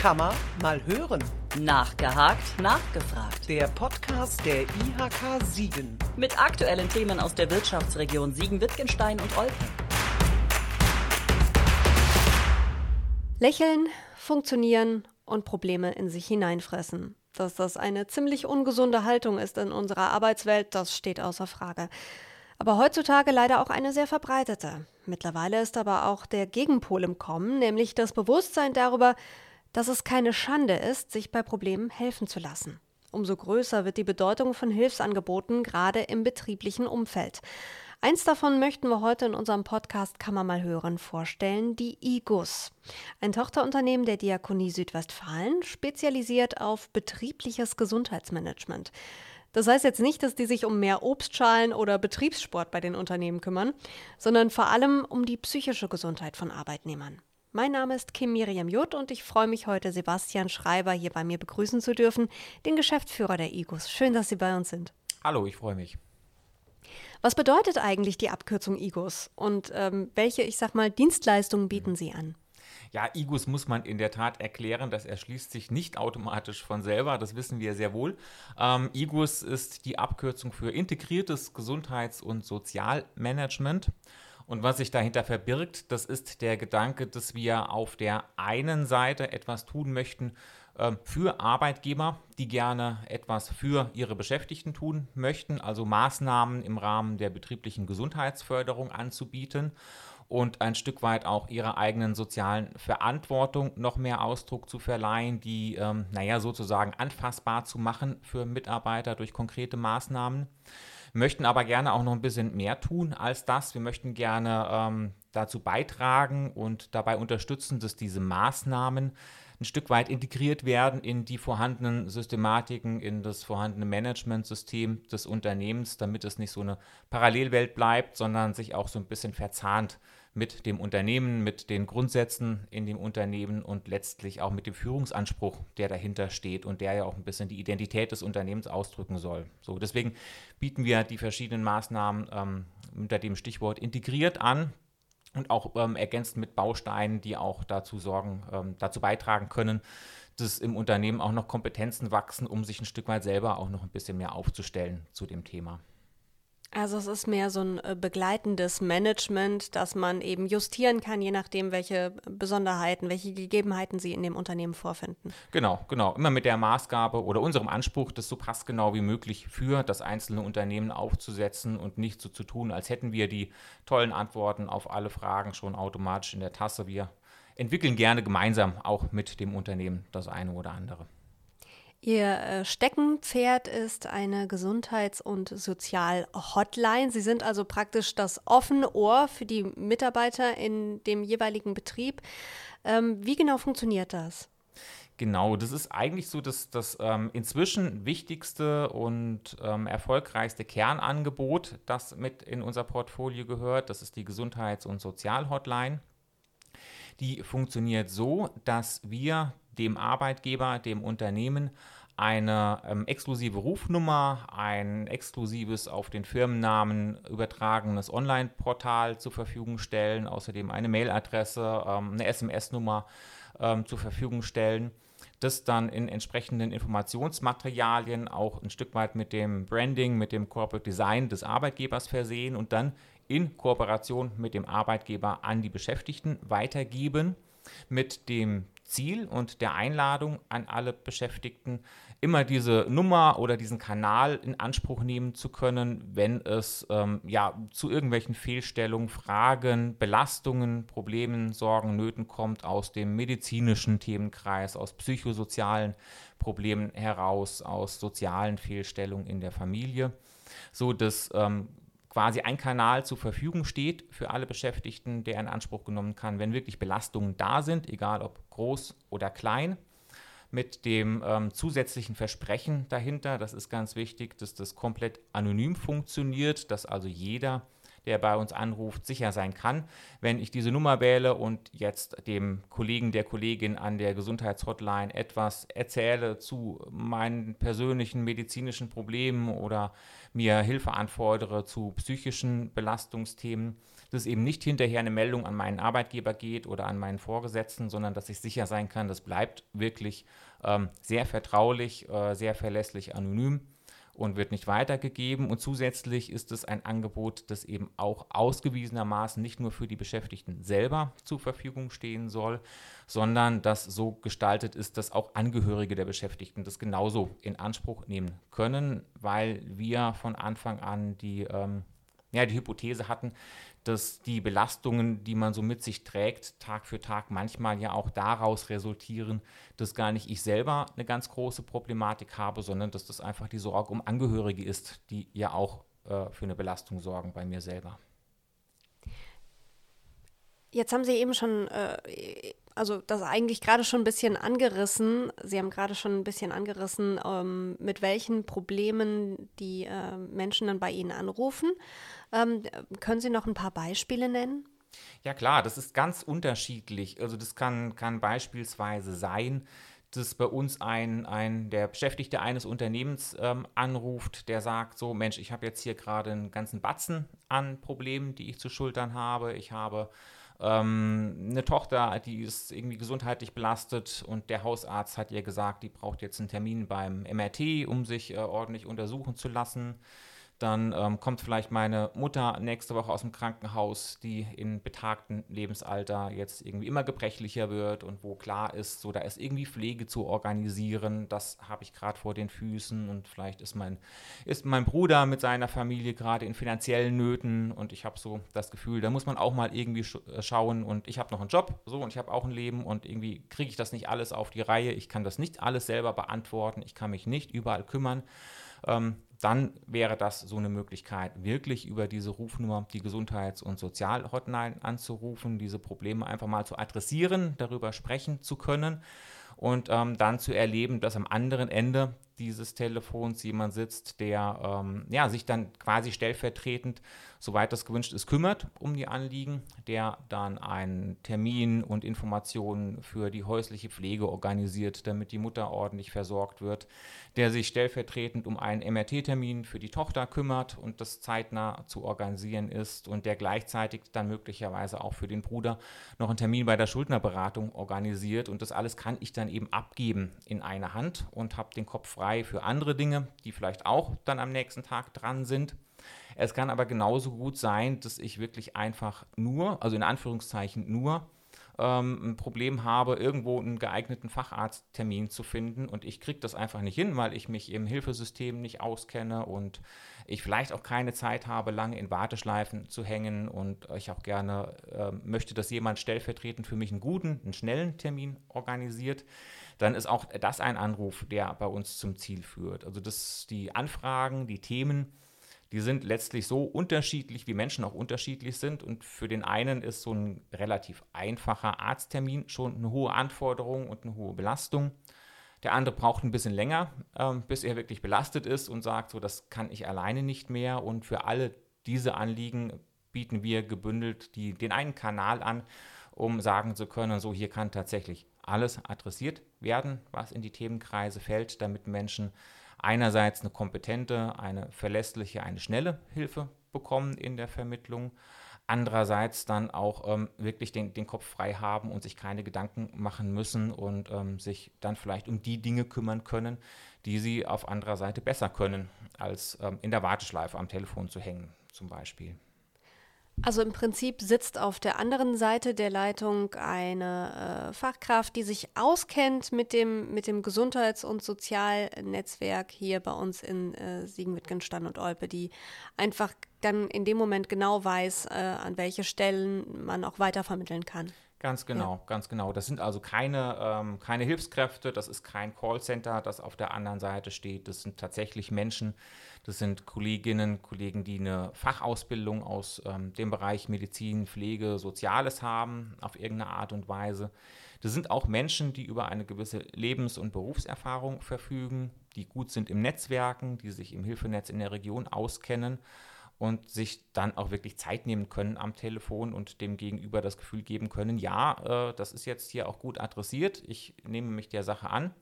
Kann man mal hören. Nachgehakt, nachgefragt. Der Podcast der IHK Siegen. Mit aktuellen Themen aus der Wirtschaftsregion Siegen-Wittgenstein und Olpe. Lächeln, funktionieren und Probleme in sich hineinfressen. Dass das eine ziemlich ungesunde Haltung ist in unserer Arbeitswelt, das steht außer Frage. Aber heutzutage leider auch eine sehr verbreitete. Mittlerweile ist aber auch der Gegenpol im Kommen, nämlich das Bewusstsein darüber, dass es keine Schande ist, sich bei Problemen helfen zu lassen. Umso größer wird die Bedeutung von Hilfsangeboten, gerade im betrieblichen Umfeld. Eins davon möchten wir heute in unserem Podcast Kann man mal hören vorstellen, die IGUS. Ein Tochterunternehmen der Diakonie Südwestfalen, spezialisiert auf betriebliches Gesundheitsmanagement. Das heißt jetzt nicht, dass die sich um mehr Obstschalen oder Betriebssport bei den Unternehmen kümmern, sondern vor allem um die psychische Gesundheit von Arbeitnehmern. Mein Name ist Kim Miriam Jutt und ich freue mich heute, Sebastian Schreiber hier bei mir begrüßen zu dürfen, den Geschäftsführer der IGUS. Schön, dass Sie bei uns sind. Hallo, ich freue mich. Was bedeutet eigentlich die Abkürzung IGUS und ähm, welche, ich sag mal, Dienstleistungen bieten Sie an? Ja, IGUS muss man in der Tat erklären. Das erschließt sich nicht automatisch von selber. Das wissen wir sehr wohl. Ähm, IGUS ist die Abkürzung für integriertes Gesundheits- und Sozialmanagement. Und was sich dahinter verbirgt, das ist der Gedanke, dass wir auf der einen Seite etwas tun möchten äh, für Arbeitgeber, die gerne etwas für ihre Beschäftigten tun möchten, also Maßnahmen im Rahmen der betrieblichen Gesundheitsförderung anzubieten und ein Stück weit auch ihrer eigenen sozialen Verantwortung noch mehr Ausdruck zu verleihen, die, ähm, naja, sozusagen anfassbar zu machen für Mitarbeiter durch konkrete Maßnahmen. Möchten aber gerne auch noch ein bisschen mehr tun als das. Wir möchten gerne ähm, dazu beitragen und dabei unterstützen, dass diese Maßnahmen ein Stück weit integriert werden in die vorhandenen Systematiken, in das vorhandene Managementsystem des Unternehmens, damit es nicht so eine Parallelwelt bleibt, sondern sich auch so ein bisschen verzahnt mit dem Unternehmen, mit den Grundsätzen in dem Unternehmen und letztlich auch mit dem Führungsanspruch, der dahinter steht und der ja auch ein bisschen die Identität des Unternehmens ausdrücken soll. So, deswegen bieten wir die verschiedenen Maßnahmen ähm, unter dem Stichwort integriert an und auch ähm, ergänzt mit Bausteinen, die auch dazu sorgen, ähm, dazu beitragen können, dass im Unternehmen auch noch Kompetenzen wachsen, um sich ein Stück weit selber auch noch ein bisschen mehr aufzustellen zu dem Thema. Also es ist mehr so ein äh, begleitendes Management, dass man eben justieren kann, je nachdem, welche Besonderheiten, welche Gegebenheiten Sie in dem Unternehmen vorfinden. Genau, genau. Immer mit der Maßgabe oder unserem Anspruch, das so passgenau wie möglich für das einzelne Unternehmen aufzusetzen und nicht so zu tun, als hätten wir die tollen Antworten auf alle Fragen schon automatisch in der Tasse. Wir entwickeln gerne gemeinsam auch mit dem Unternehmen das eine oder andere. Ihr äh, Steckenpferd ist eine Gesundheits- und Sozial-Hotline. Sie sind also praktisch das offene Ohr für die Mitarbeiter in dem jeweiligen Betrieb. Ähm, wie genau funktioniert das? Genau, das ist eigentlich so das, das ähm, inzwischen wichtigste und ähm, erfolgreichste Kernangebot, das mit in unser Portfolio gehört. Das ist die Gesundheits- und Sozial-Hotline. Die funktioniert so, dass wir dem Arbeitgeber, dem Unternehmen eine ähm, exklusive Rufnummer, ein exklusives auf den Firmennamen übertragenes Online-Portal zur Verfügung stellen, außerdem eine Mailadresse, ähm, eine SMS-Nummer ähm, zur Verfügung stellen, das dann in entsprechenden Informationsmaterialien auch ein Stück weit mit dem Branding, mit dem Corporate Design des Arbeitgebers versehen und dann in Kooperation mit dem Arbeitgeber an die Beschäftigten weitergeben mit dem Ziel und der Einladung an alle Beschäftigten, immer diese Nummer oder diesen Kanal in Anspruch nehmen zu können, wenn es ähm, ja, zu irgendwelchen Fehlstellungen, Fragen, Belastungen, Problemen, Sorgen, Nöten kommt aus dem medizinischen Themenkreis, aus psychosozialen Problemen heraus, aus sozialen Fehlstellungen in der Familie, so dass ähm, quasi ein Kanal zur Verfügung steht für alle Beschäftigten, der in Anspruch genommen kann, wenn wirklich Belastungen da sind, egal ob groß oder klein. Mit dem ähm, zusätzlichen Versprechen dahinter, das ist ganz wichtig, dass das komplett anonym funktioniert, dass also jeder der bei uns anruft, sicher sein kann. Wenn ich diese Nummer wähle und jetzt dem Kollegen, der Kollegin an der Gesundheitshotline etwas erzähle zu meinen persönlichen medizinischen Problemen oder mir Hilfe anfordere zu psychischen Belastungsthemen, dass eben nicht hinterher eine Meldung an meinen Arbeitgeber geht oder an meinen Vorgesetzten, sondern dass ich sicher sein kann, das bleibt wirklich ähm, sehr vertraulich, äh, sehr verlässlich anonym und wird nicht weitergegeben. Und zusätzlich ist es ein Angebot, das eben auch ausgewiesenermaßen nicht nur für die Beschäftigten selber zur Verfügung stehen soll, sondern das so gestaltet ist, dass auch Angehörige der Beschäftigten das genauso in Anspruch nehmen können, weil wir von Anfang an die, ähm, ja, die Hypothese hatten, dass die Belastungen, die man so mit sich trägt, Tag für Tag manchmal ja auch daraus resultieren, dass gar nicht ich selber eine ganz große Problematik habe, sondern dass das einfach die Sorge um Angehörige ist, die ja auch äh, für eine Belastung sorgen bei mir selber. Jetzt haben Sie eben schon, äh, also das eigentlich gerade schon ein bisschen angerissen. Sie haben gerade schon ein bisschen angerissen, ähm, mit welchen Problemen die äh, Menschen dann bei Ihnen anrufen. Ähm, können Sie noch ein paar Beispiele nennen? Ja klar, das ist ganz unterschiedlich. Also das kann, kann beispielsweise sein, dass bei uns ein, ein der Beschäftigte eines Unternehmens ähm, anruft, der sagt so, Mensch, ich habe jetzt hier gerade einen ganzen Batzen an Problemen, die ich zu schultern habe. Ich habe ähm, eine Tochter, die ist irgendwie gesundheitlich belastet und der Hausarzt hat ihr gesagt, die braucht jetzt einen Termin beim MRT, um sich äh, ordentlich untersuchen zu lassen. Dann ähm, kommt vielleicht meine Mutter nächste Woche aus dem Krankenhaus, die in betagtem Lebensalter jetzt irgendwie immer gebrechlicher wird und wo klar ist, so da ist irgendwie Pflege zu organisieren. Das habe ich gerade vor den Füßen und vielleicht ist mein, ist mein Bruder mit seiner Familie gerade in finanziellen Nöten und ich habe so das Gefühl, da muss man auch mal irgendwie sch äh, schauen und ich habe noch einen Job so und ich habe auch ein Leben und irgendwie kriege ich das nicht alles auf die Reihe. Ich kann das nicht alles selber beantworten. Ich kann mich nicht überall kümmern. Ähm, dann wäre das so eine Möglichkeit, wirklich über diese Rufnummer die Gesundheits- und Sozialhotline anzurufen, diese Probleme einfach mal zu adressieren, darüber sprechen zu können und ähm, dann zu erleben, dass am anderen Ende dieses Telefons jemand sitzt, der ähm, ja, sich dann quasi stellvertretend, soweit das gewünscht ist, kümmert um die Anliegen, der dann einen Termin und Informationen für die häusliche Pflege organisiert, damit die Mutter ordentlich versorgt wird, der sich stellvertretend um einen MRT-Termin für die Tochter kümmert und das zeitnah zu organisieren ist und der gleichzeitig dann möglicherweise auch für den Bruder noch einen Termin bei der Schuldnerberatung organisiert. Und das alles kann ich dann eben abgeben in eine Hand und habe den Kopf frei frei für andere Dinge, die vielleicht auch dann am nächsten Tag dran sind. Es kann aber genauso gut sein, dass ich wirklich einfach nur, also in Anführungszeichen nur, ähm, ein Problem habe, irgendwo einen geeigneten Facharzttermin zu finden und ich kriege das einfach nicht hin, weil ich mich im Hilfesystem nicht auskenne und ich vielleicht auch keine Zeit habe, lange in Warteschleifen zu hängen und ich auch gerne äh, möchte, dass jemand stellvertretend für mich einen guten, einen schnellen Termin organisiert dann ist auch das ein Anruf, der bei uns zum Ziel führt. Also das, die Anfragen, die Themen, die sind letztlich so unterschiedlich, wie Menschen auch unterschiedlich sind. Und für den einen ist so ein relativ einfacher Arzttermin schon eine hohe Anforderung und eine hohe Belastung. Der andere braucht ein bisschen länger, ähm, bis er wirklich belastet ist und sagt, so das kann ich alleine nicht mehr. Und für alle diese Anliegen bieten wir gebündelt die, den einen Kanal an, um sagen zu können, so hier kann tatsächlich alles adressiert werden, was in die Themenkreise fällt, damit Menschen einerseits eine kompetente, eine verlässliche, eine schnelle Hilfe bekommen in der Vermittlung, andererseits dann auch ähm, wirklich den, den Kopf frei haben und sich keine Gedanken machen müssen und ähm, sich dann vielleicht um die Dinge kümmern können, die sie auf anderer Seite besser können, als ähm, in der Warteschleife am Telefon zu hängen zum Beispiel. Also im Prinzip sitzt auf der anderen Seite der Leitung eine äh, Fachkraft, die sich auskennt mit dem, mit dem Gesundheits- und Sozialnetzwerk hier bei uns in äh, Siegen-Wittgenstein und Olpe, die einfach dann in dem Moment genau weiß, äh, an welche Stellen man auch weitervermitteln kann. Ganz genau, ja. ganz genau. Das sind also keine, ähm, keine Hilfskräfte, das ist kein Callcenter, das auf der anderen Seite steht. Das sind tatsächlich Menschen, das sind Kolleginnen, Kollegen, die eine Fachausbildung aus ähm, dem Bereich Medizin, Pflege, Soziales haben, auf irgendeine Art und Weise. Das sind auch Menschen, die über eine gewisse Lebens- und Berufserfahrung verfügen, die gut sind im Netzwerken, die sich im Hilfenetz in der Region auskennen und sich dann auch wirklich Zeit nehmen können am Telefon und dem Gegenüber das Gefühl geben können, ja, äh, das ist jetzt hier auch gut adressiert, ich nehme mich der Sache an.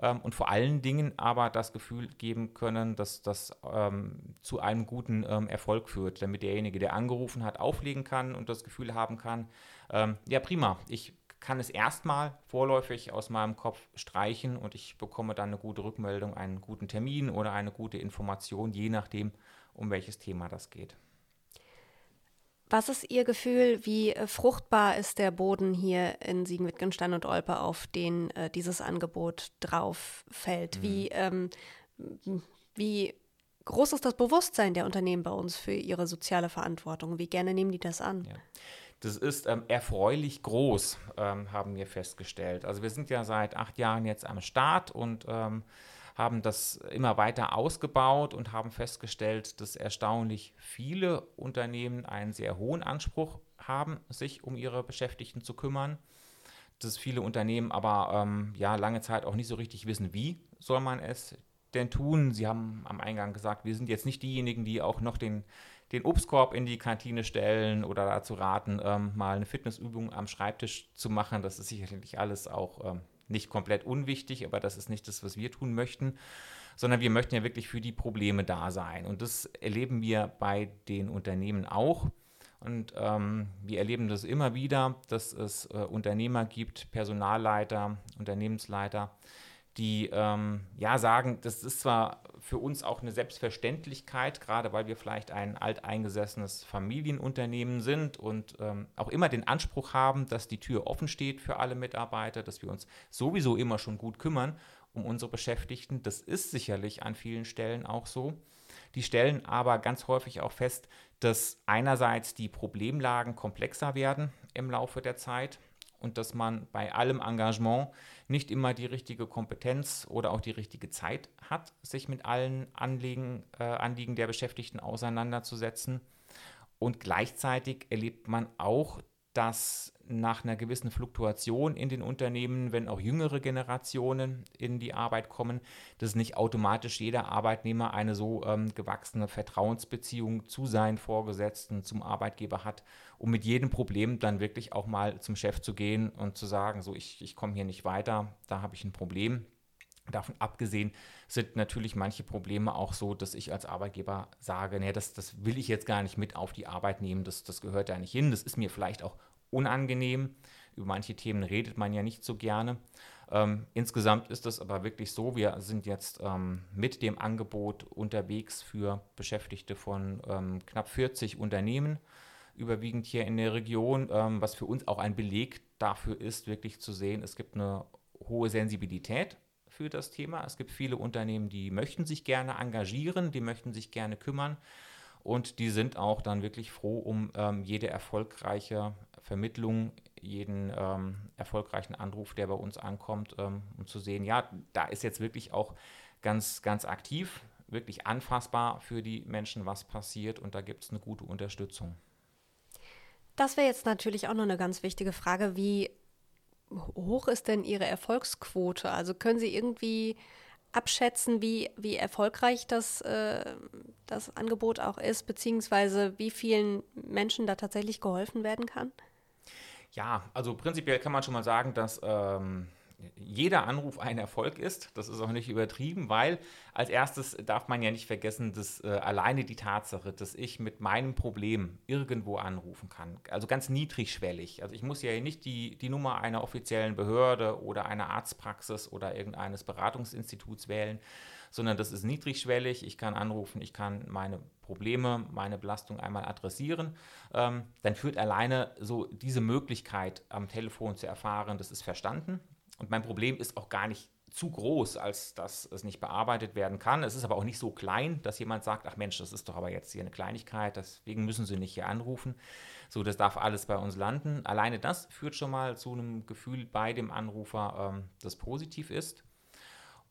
ähm, und vor allen Dingen aber das Gefühl geben können, dass das ähm, zu einem guten ähm, Erfolg führt, damit derjenige, der angerufen hat, auflegen kann und das Gefühl haben kann, ähm, ja prima, ich kann es erstmal vorläufig aus meinem Kopf streichen und ich bekomme dann eine gute Rückmeldung, einen guten Termin oder eine gute Information, je nachdem, um welches Thema das geht. Was ist Ihr Gefühl, wie äh, fruchtbar ist der Boden hier in Siegen-Wittgenstein und Olpe, auf den äh, dieses Angebot drauf fällt? Mhm. Wie, ähm, wie groß ist das Bewusstsein der Unternehmen bei uns für ihre soziale Verantwortung? Wie gerne nehmen die das an? Ja. Das ist ähm, erfreulich groß, ähm, haben wir festgestellt. Also wir sind ja seit acht Jahren jetzt am Start und ähm, haben das immer weiter ausgebaut und haben festgestellt, dass erstaunlich viele Unternehmen einen sehr hohen Anspruch haben, sich um ihre Beschäftigten zu kümmern. Dass viele Unternehmen aber ähm, ja lange Zeit auch nicht so richtig wissen, wie soll man es denn tun. Sie haben am Eingang gesagt, wir sind jetzt nicht diejenigen, die auch noch den, den Obstkorb in die Kantine stellen oder dazu raten, ähm, mal eine Fitnessübung am Schreibtisch zu machen. Das ist sicherlich alles auch ähm, nicht komplett unwichtig, aber das ist nicht das, was wir tun möchten, sondern wir möchten ja wirklich für die Probleme da sein. Und das erleben wir bei den Unternehmen auch. Und ähm, wir erleben das immer wieder, dass es äh, Unternehmer gibt, Personalleiter, Unternehmensleiter, die ähm, ja sagen, das ist zwar für uns auch eine Selbstverständlichkeit, gerade weil wir vielleicht ein alteingesessenes Familienunternehmen sind und ähm, auch immer den Anspruch haben, dass die Tür offen steht für alle Mitarbeiter, dass wir uns sowieso immer schon gut kümmern um unsere Beschäftigten. Das ist sicherlich an vielen Stellen auch so. Die stellen aber ganz häufig auch fest, dass einerseits die Problemlagen komplexer werden im Laufe der Zeit und dass man bei allem Engagement nicht immer die richtige Kompetenz oder auch die richtige Zeit hat, sich mit allen Anliegen, äh, Anliegen der Beschäftigten auseinanderzusetzen. Und gleichzeitig erlebt man auch, dass nach einer gewissen Fluktuation in den Unternehmen, wenn auch jüngere Generationen in die Arbeit kommen, dass nicht automatisch jeder Arbeitnehmer eine so ähm, gewachsene Vertrauensbeziehung zu seinen Vorgesetzten, zum Arbeitgeber hat, um mit jedem Problem dann wirklich auch mal zum Chef zu gehen und zu sagen, so ich, ich komme hier nicht weiter, da habe ich ein Problem. Davon abgesehen sind natürlich manche Probleme auch so, dass ich als Arbeitgeber sage, nee, das, das will ich jetzt gar nicht mit auf die Arbeit nehmen, das, das gehört da nicht hin, das ist mir vielleicht auch unangenehm. Über manche Themen redet man ja nicht so gerne. Ähm, insgesamt ist es aber wirklich so, wir sind jetzt ähm, mit dem Angebot unterwegs für Beschäftigte von ähm, knapp 40 Unternehmen, überwiegend hier in der Region, ähm, was für uns auch ein Beleg dafür ist, wirklich zu sehen, es gibt eine hohe Sensibilität für das Thema. Es gibt viele Unternehmen, die möchten sich gerne engagieren, die möchten sich gerne kümmern und die sind auch dann wirklich froh um ähm, jede erfolgreiche Vermittlung, jeden ähm, erfolgreichen Anruf, der bei uns ankommt, ähm, um zu sehen, ja, da ist jetzt wirklich auch ganz, ganz aktiv, wirklich anfassbar für die Menschen, was passiert und da gibt es eine gute Unterstützung. Das wäre jetzt natürlich auch noch eine ganz wichtige Frage. Wie hoch ist denn Ihre Erfolgsquote? Also können Sie irgendwie abschätzen, wie, wie erfolgreich das, äh, das Angebot auch ist, beziehungsweise wie vielen Menschen da tatsächlich geholfen werden kann? Ja, also prinzipiell kann man schon mal sagen, dass ähm, jeder Anruf ein Erfolg ist. Das ist auch nicht übertrieben, weil als erstes darf man ja nicht vergessen, dass äh, alleine die Tatsache, dass ich mit meinem Problem irgendwo anrufen kann, also ganz niedrigschwellig. Also ich muss ja nicht die, die Nummer einer offiziellen Behörde oder einer Arztpraxis oder irgendeines Beratungsinstituts wählen, sondern das ist niedrigschwellig. Ich kann anrufen, ich kann meine Probleme, meine Belastung einmal adressieren. Ähm, dann führt alleine so diese Möglichkeit am Telefon zu erfahren, das ist verstanden. Und mein Problem ist auch gar nicht zu groß, als dass es nicht bearbeitet werden kann. Es ist aber auch nicht so klein, dass jemand sagt, ach Mensch, das ist doch aber jetzt hier eine Kleinigkeit, deswegen müssen Sie nicht hier anrufen. So, das darf alles bei uns landen. Alleine das führt schon mal zu einem Gefühl bei dem Anrufer, ähm, das positiv ist.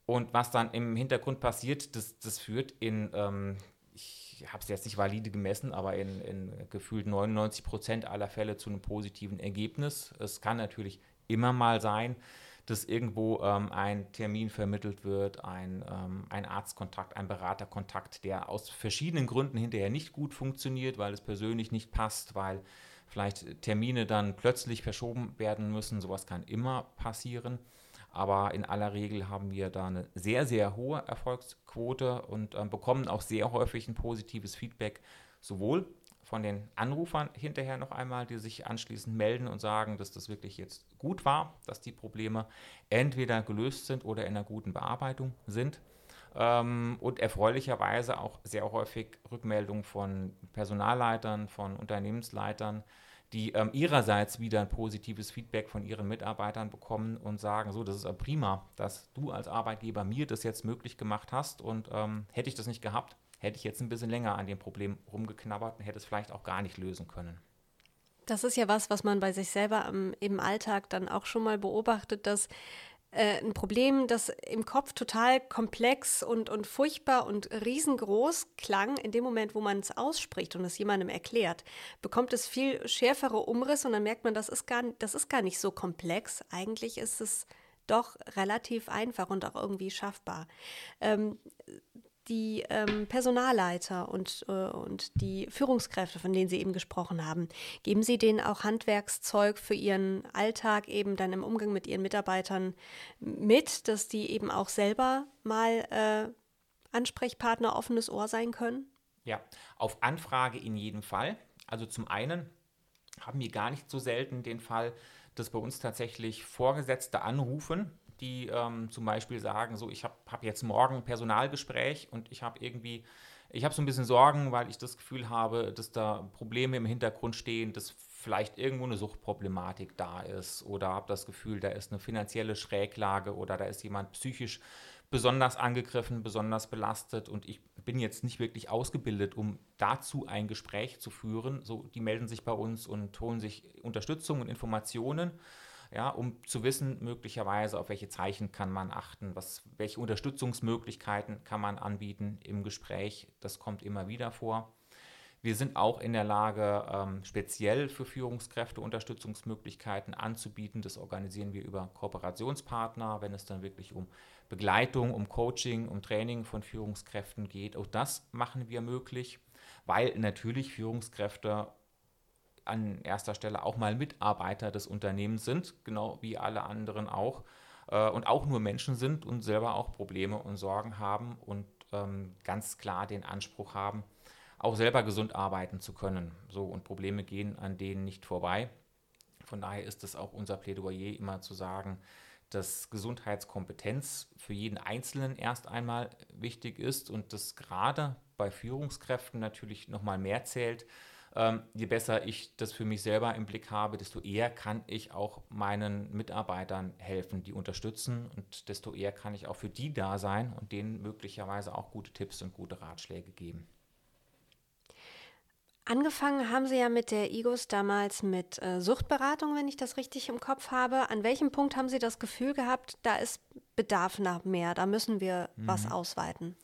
Und was dann im Hintergrund passiert, das, das führt in, ähm, ich habe es jetzt nicht valide gemessen, aber in, in gefühlt 99 Prozent aller Fälle zu einem positiven Ergebnis. Es kann natürlich immer mal sein, dass irgendwo ähm, ein Termin vermittelt wird, ein, ähm, ein Arztkontakt, ein Beraterkontakt, der aus verschiedenen Gründen hinterher nicht gut funktioniert, weil es persönlich nicht passt, weil vielleicht Termine dann plötzlich verschoben werden müssen. Sowas kann immer passieren. Aber in aller Regel haben wir da eine sehr, sehr hohe Erfolgsquote und äh, bekommen auch sehr häufig ein positives Feedback, sowohl von den Anrufern hinterher noch einmal, die sich anschließend melden und sagen, dass das wirklich jetzt gut war, dass die Probleme entweder gelöst sind oder in einer guten Bearbeitung sind. Ähm, und erfreulicherweise auch sehr häufig Rückmeldungen von Personalleitern, von Unternehmensleitern, die ähm, ihrerseits wieder ein positives Feedback von ihren Mitarbeitern bekommen und sagen, so, das ist prima, dass du als Arbeitgeber mir das jetzt möglich gemacht hast und ähm, hätte ich das nicht gehabt, hätte ich jetzt ein bisschen länger an dem Problem rumgeknabbert und hätte es vielleicht auch gar nicht lösen können. Das ist ja was, was man bei sich selber im, im Alltag dann auch schon mal beobachtet, dass äh, ein Problem, das im Kopf total komplex und, und furchtbar und riesengroß klang, in dem Moment, wo man es ausspricht und es jemandem erklärt, bekommt es viel schärfere Umrisse und dann merkt man, das ist gar, das ist gar nicht so komplex. Eigentlich ist es doch relativ einfach und auch irgendwie schaffbar. Ähm, die ähm, Personalleiter und, äh, und die Führungskräfte, von denen Sie eben gesprochen haben, geben Sie denen auch Handwerkszeug für Ihren Alltag eben dann im Umgang mit Ihren Mitarbeitern mit, dass die eben auch selber mal äh, Ansprechpartner, offenes Ohr sein können? Ja, auf Anfrage in jedem Fall. Also zum einen haben wir gar nicht so selten den Fall, dass bei uns tatsächlich Vorgesetzte anrufen die ähm, zum Beispiel sagen, so ich habe hab jetzt morgen ein Personalgespräch und ich habe irgendwie, ich habe so ein bisschen Sorgen, weil ich das Gefühl habe, dass da Probleme im Hintergrund stehen, dass vielleicht irgendwo eine Suchtproblematik da ist oder habe das Gefühl, da ist eine finanzielle Schräglage oder da ist jemand psychisch besonders angegriffen, besonders belastet und ich bin jetzt nicht wirklich ausgebildet, um dazu ein Gespräch zu führen. So, die melden sich bei uns und holen sich Unterstützung und Informationen ja, um zu wissen, möglicherweise, auf welche Zeichen kann man achten, was, welche Unterstützungsmöglichkeiten kann man anbieten im Gespräch. Das kommt immer wieder vor. Wir sind auch in der Lage, ähm, speziell für Führungskräfte Unterstützungsmöglichkeiten anzubieten. Das organisieren wir über Kooperationspartner, wenn es dann wirklich um Begleitung, um Coaching, um Training von Führungskräften geht. Auch das machen wir möglich, weil natürlich Führungskräfte an erster Stelle auch mal Mitarbeiter des Unternehmens sind, genau wie alle anderen auch, äh, und auch nur Menschen sind und selber auch Probleme und Sorgen haben und ähm, ganz klar den Anspruch haben, auch selber gesund arbeiten zu können. So und Probleme gehen an denen nicht vorbei. Von daher ist es auch unser Plädoyer immer zu sagen, dass Gesundheitskompetenz für jeden Einzelnen erst einmal wichtig ist und das gerade bei Führungskräften natürlich nochmal mehr zählt, ähm, je besser ich das für mich selber im Blick habe, desto eher kann ich auch meinen Mitarbeitern helfen, die unterstützen und desto eher kann ich auch für die da sein und denen möglicherweise auch gute Tipps und gute Ratschläge geben. Angefangen haben Sie ja mit der IGOS damals mit äh, Suchtberatung, wenn ich das richtig im Kopf habe. An welchem Punkt haben Sie das Gefühl gehabt, da ist Bedarf nach mehr, da müssen wir mhm. was ausweiten?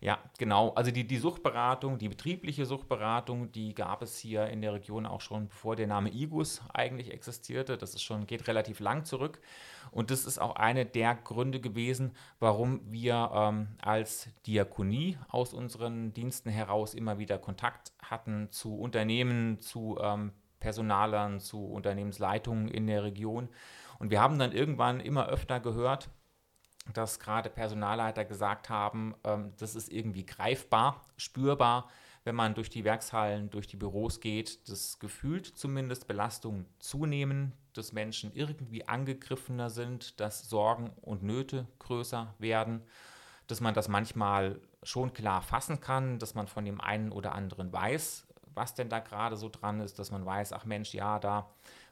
Ja, genau. Also die, die Suchtberatung, die betriebliche Suchtberatung, die gab es hier in der Region auch schon, bevor der Name IGUS eigentlich existierte. Das ist schon, geht relativ lang zurück. Und das ist auch eine der Gründe gewesen, warum wir ähm, als Diakonie aus unseren Diensten heraus immer wieder Kontakt hatten zu Unternehmen, zu ähm, Personalern, zu Unternehmensleitungen in der Region. Und wir haben dann irgendwann immer öfter gehört, dass gerade Personalleiter gesagt haben, ähm, das ist irgendwie greifbar, spürbar, wenn man durch die Werkshallen, durch die Büros geht, dass gefühlt zumindest Belastungen zunehmen, dass Menschen irgendwie angegriffener sind, dass Sorgen und Nöte größer werden, dass man das manchmal schon klar fassen kann, dass man von dem einen oder anderen weiß, was denn da gerade so dran ist, dass man weiß, ach Mensch, ja, da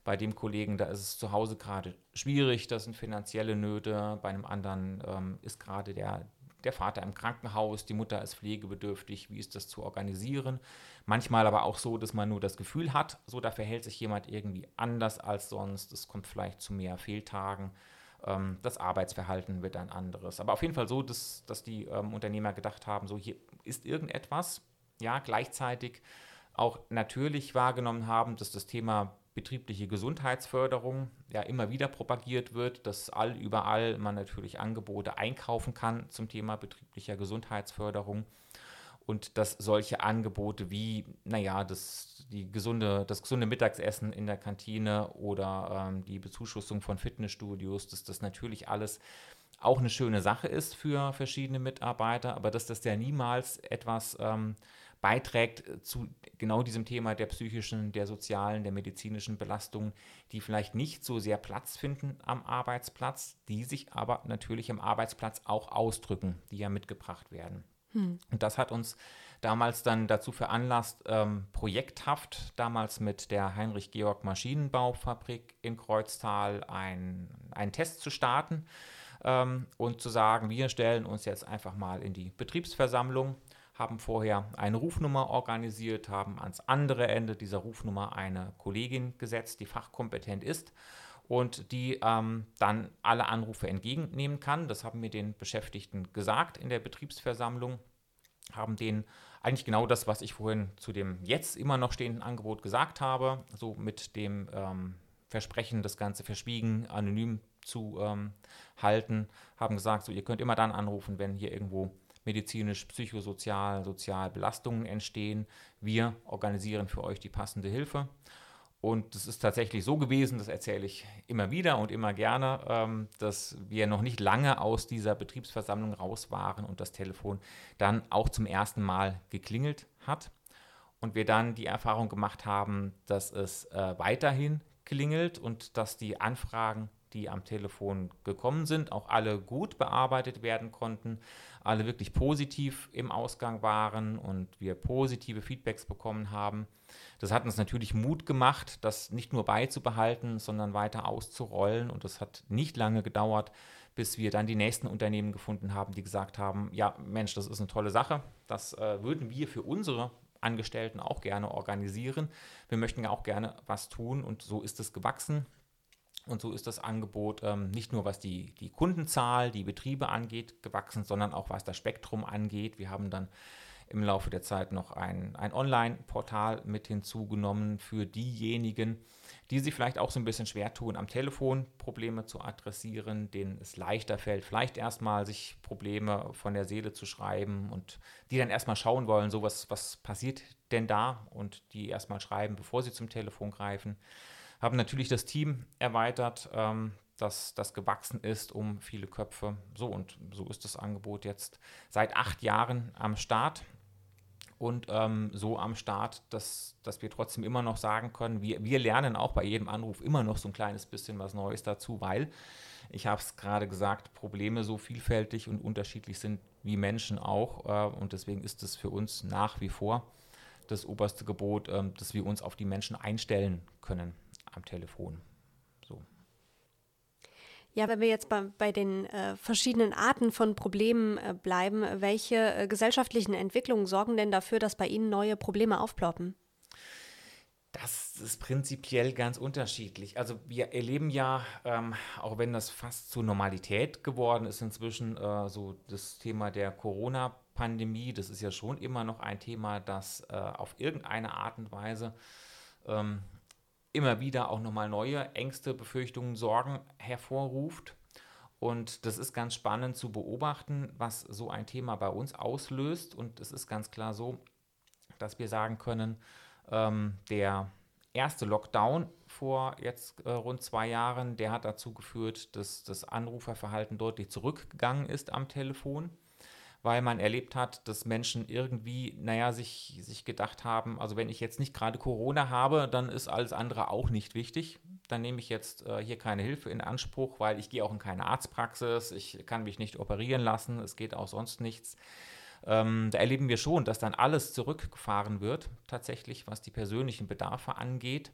bei dem Kollegen, da ist es zu Hause gerade schwierig, das sind finanzielle Nöte. Bei einem anderen ähm, ist gerade der, der Vater im Krankenhaus, die Mutter ist pflegebedürftig, wie ist das zu organisieren? Manchmal aber auch so, dass man nur das Gefühl hat, so da verhält sich jemand irgendwie anders als sonst. Es kommt vielleicht zu mehr Fehltagen. Ähm, das Arbeitsverhalten wird ein anderes. Aber auf jeden Fall so, dass, dass die ähm, Unternehmer gedacht haben, so hier ist irgendetwas, ja, gleichzeitig auch natürlich wahrgenommen haben, dass das Thema betriebliche Gesundheitsförderung ja immer wieder propagiert wird, dass all überall man natürlich Angebote einkaufen kann zum Thema betrieblicher Gesundheitsförderung. und dass solche Angebote wie, naja, das, die gesunde, das gesunde Mittagsessen in der Kantine oder ähm, die Bezuschussung von Fitnessstudios, dass das natürlich alles auch eine schöne Sache ist für verschiedene Mitarbeiter, aber dass das ja niemals etwas ähm, beiträgt zu genau diesem Thema der psychischen, der sozialen, der medizinischen Belastung, die vielleicht nicht so sehr Platz finden am Arbeitsplatz, die sich aber natürlich am Arbeitsplatz auch ausdrücken, die ja mitgebracht werden. Hm. Und das hat uns damals dann dazu veranlasst, ähm, projekthaft, damals mit der Heinrich-Georg Maschinenbaufabrik in Kreuztal ein, einen Test zu starten ähm, und zu sagen, wir stellen uns jetzt einfach mal in die Betriebsversammlung, haben vorher eine Rufnummer organisiert, haben ans andere Ende dieser Rufnummer eine Kollegin gesetzt, die fachkompetent ist und die ähm, dann alle Anrufe entgegennehmen kann. Das haben wir den Beschäftigten gesagt in der Betriebsversammlung, haben denen eigentlich genau das, was ich vorhin zu dem jetzt immer noch stehenden Angebot gesagt habe, so mit dem ähm, Versprechen, das Ganze verschwiegen, anonym zu ähm, halten, haben gesagt, so ihr könnt immer dann anrufen, wenn hier irgendwo medizinisch, psychosozial, sozial Belastungen entstehen. Wir organisieren für euch die passende Hilfe. Und es ist tatsächlich so gewesen, das erzähle ich immer wieder und immer gerne, ähm, dass wir noch nicht lange aus dieser Betriebsversammlung raus waren und das Telefon dann auch zum ersten Mal geklingelt hat. Und wir dann die Erfahrung gemacht haben, dass es äh, weiterhin klingelt und dass die Anfragen die am Telefon gekommen sind, auch alle gut bearbeitet werden konnten, alle wirklich positiv im Ausgang waren und wir positive Feedbacks bekommen haben. Das hat uns natürlich Mut gemacht, das nicht nur beizubehalten, sondern weiter auszurollen und das hat nicht lange gedauert, bis wir dann die nächsten Unternehmen gefunden haben, die gesagt haben, ja Mensch, das ist eine tolle Sache, das äh, würden wir für unsere Angestellten auch gerne organisieren. Wir möchten ja auch gerne was tun und so ist es gewachsen. Und so ist das Angebot ähm, nicht nur was die, die Kundenzahl, die Betriebe angeht, gewachsen, sondern auch was das Spektrum angeht. Wir haben dann im Laufe der Zeit noch ein, ein Online-Portal mit hinzugenommen für diejenigen, die sich vielleicht auch so ein bisschen schwer tun, am Telefon Probleme zu adressieren, denen es leichter fällt, vielleicht erstmal sich Probleme von der Seele zu schreiben und die dann erstmal schauen wollen, so was, was passiert denn da und die erstmal schreiben, bevor sie zum Telefon greifen haben natürlich das Team erweitert, ähm, dass das gewachsen ist um viele Köpfe. So und so ist das Angebot jetzt seit acht Jahren am Start und ähm, so am Start, dass, dass wir trotzdem immer noch sagen können, wir, wir lernen auch bei jedem Anruf immer noch so ein kleines bisschen was Neues dazu, weil, ich habe es gerade gesagt, Probleme so vielfältig und unterschiedlich sind wie Menschen auch äh, und deswegen ist es für uns nach wie vor das oberste Gebot, äh, dass wir uns auf die Menschen einstellen können am Telefon. So. Ja, wenn wir jetzt bei, bei den äh, verschiedenen Arten von Problemen äh, bleiben, welche äh, gesellschaftlichen Entwicklungen sorgen denn dafür, dass bei Ihnen neue Probleme aufploppen? Das ist prinzipiell ganz unterschiedlich. Also wir erleben ja, ähm, auch wenn das fast zur Normalität geworden ist inzwischen, äh, so das Thema der Corona-Pandemie, das ist ja schon immer noch ein Thema, das äh, auf irgendeine Art und Weise ähm, immer wieder auch nochmal neue Ängste, Befürchtungen, Sorgen hervorruft. Und das ist ganz spannend zu beobachten, was so ein Thema bei uns auslöst. Und es ist ganz klar so, dass wir sagen können, ähm, der erste Lockdown vor jetzt äh, rund zwei Jahren, der hat dazu geführt, dass das Anruferverhalten deutlich zurückgegangen ist am Telefon weil man erlebt hat, dass Menschen irgendwie, naja, sich, sich gedacht haben, also wenn ich jetzt nicht gerade Corona habe, dann ist alles andere auch nicht wichtig. Dann nehme ich jetzt äh, hier keine Hilfe in Anspruch, weil ich gehe auch in keine Arztpraxis, ich kann mich nicht operieren lassen, es geht auch sonst nichts. Ähm, da erleben wir schon, dass dann alles zurückgefahren wird, tatsächlich, was die persönlichen Bedarfe angeht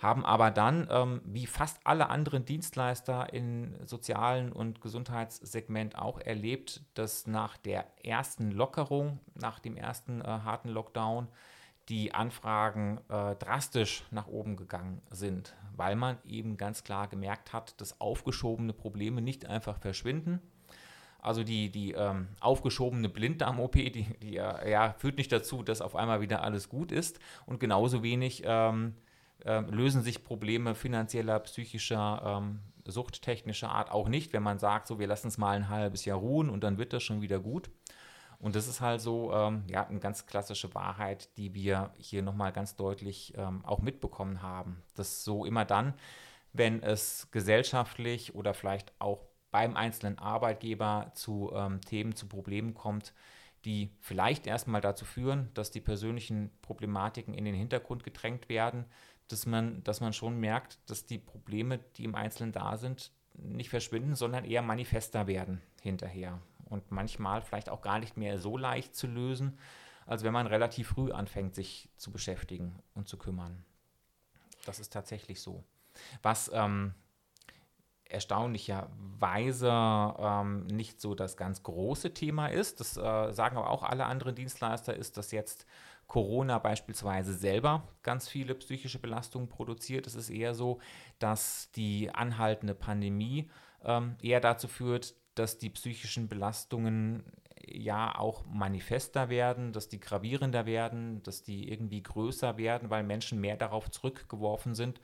haben aber dann, ähm, wie fast alle anderen Dienstleister im sozialen und Gesundheitssegment auch erlebt, dass nach der ersten Lockerung, nach dem ersten äh, harten Lockdown, die Anfragen äh, drastisch nach oben gegangen sind, weil man eben ganz klar gemerkt hat, dass aufgeschobene Probleme nicht einfach verschwinden. Also die, die ähm, aufgeschobene Blinddarm-OP, die, die äh, ja, führt nicht dazu, dass auf einmal wieder alles gut ist und genauso wenig ähm, äh, lösen sich Probleme finanzieller, psychischer, ähm, suchttechnischer Art auch nicht, wenn man sagt, so wir lassen es mal ein halbes Jahr ruhen und dann wird das schon wieder gut. Und das ist halt so, ähm, ja, eine ganz klassische Wahrheit, die wir hier nochmal ganz deutlich ähm, auch mitbekommen haben. Dass so immer dann, wenn es gesellschaftlich oder vielleicht auch beim einzelnen Arbeitgeber zu ähm, Themen, zu Problemen kommt, die vielleicht erstmal dazu führen, dass die persönlichen Problematiken in den Hintergrund gedrängt werden, dass man, dass man schon merkt, dass die Probleme, die im Einzelnen da sind, nicht verschwinden, sondern eher manifester werden hinterher. Und manchmal vielleicht auch gar nicht mehr so leicht zu lösen, als wenn man relativ früh anfängt, sich zu beschäftigen und zu kümmern. Das ist tatsächlich so. Was ähm, erstaunlicherweise ähm, nicht so das ganz große Thema ist, das äh, sagen aber auch alle anderen Dienstleister, ist, dass jetzt Corona beispielsweise selber ganz viele psychische Belastungen produziert. Es ist eher so, dass die anhaltende Pandemie ähm, eher dazu führt, dass die psychischen Belastungen ja auch manifester werden, dass die gravierender werden, dass die irgendwie größer werden, weil Menschen mehr darauf zurückgeworfen sind,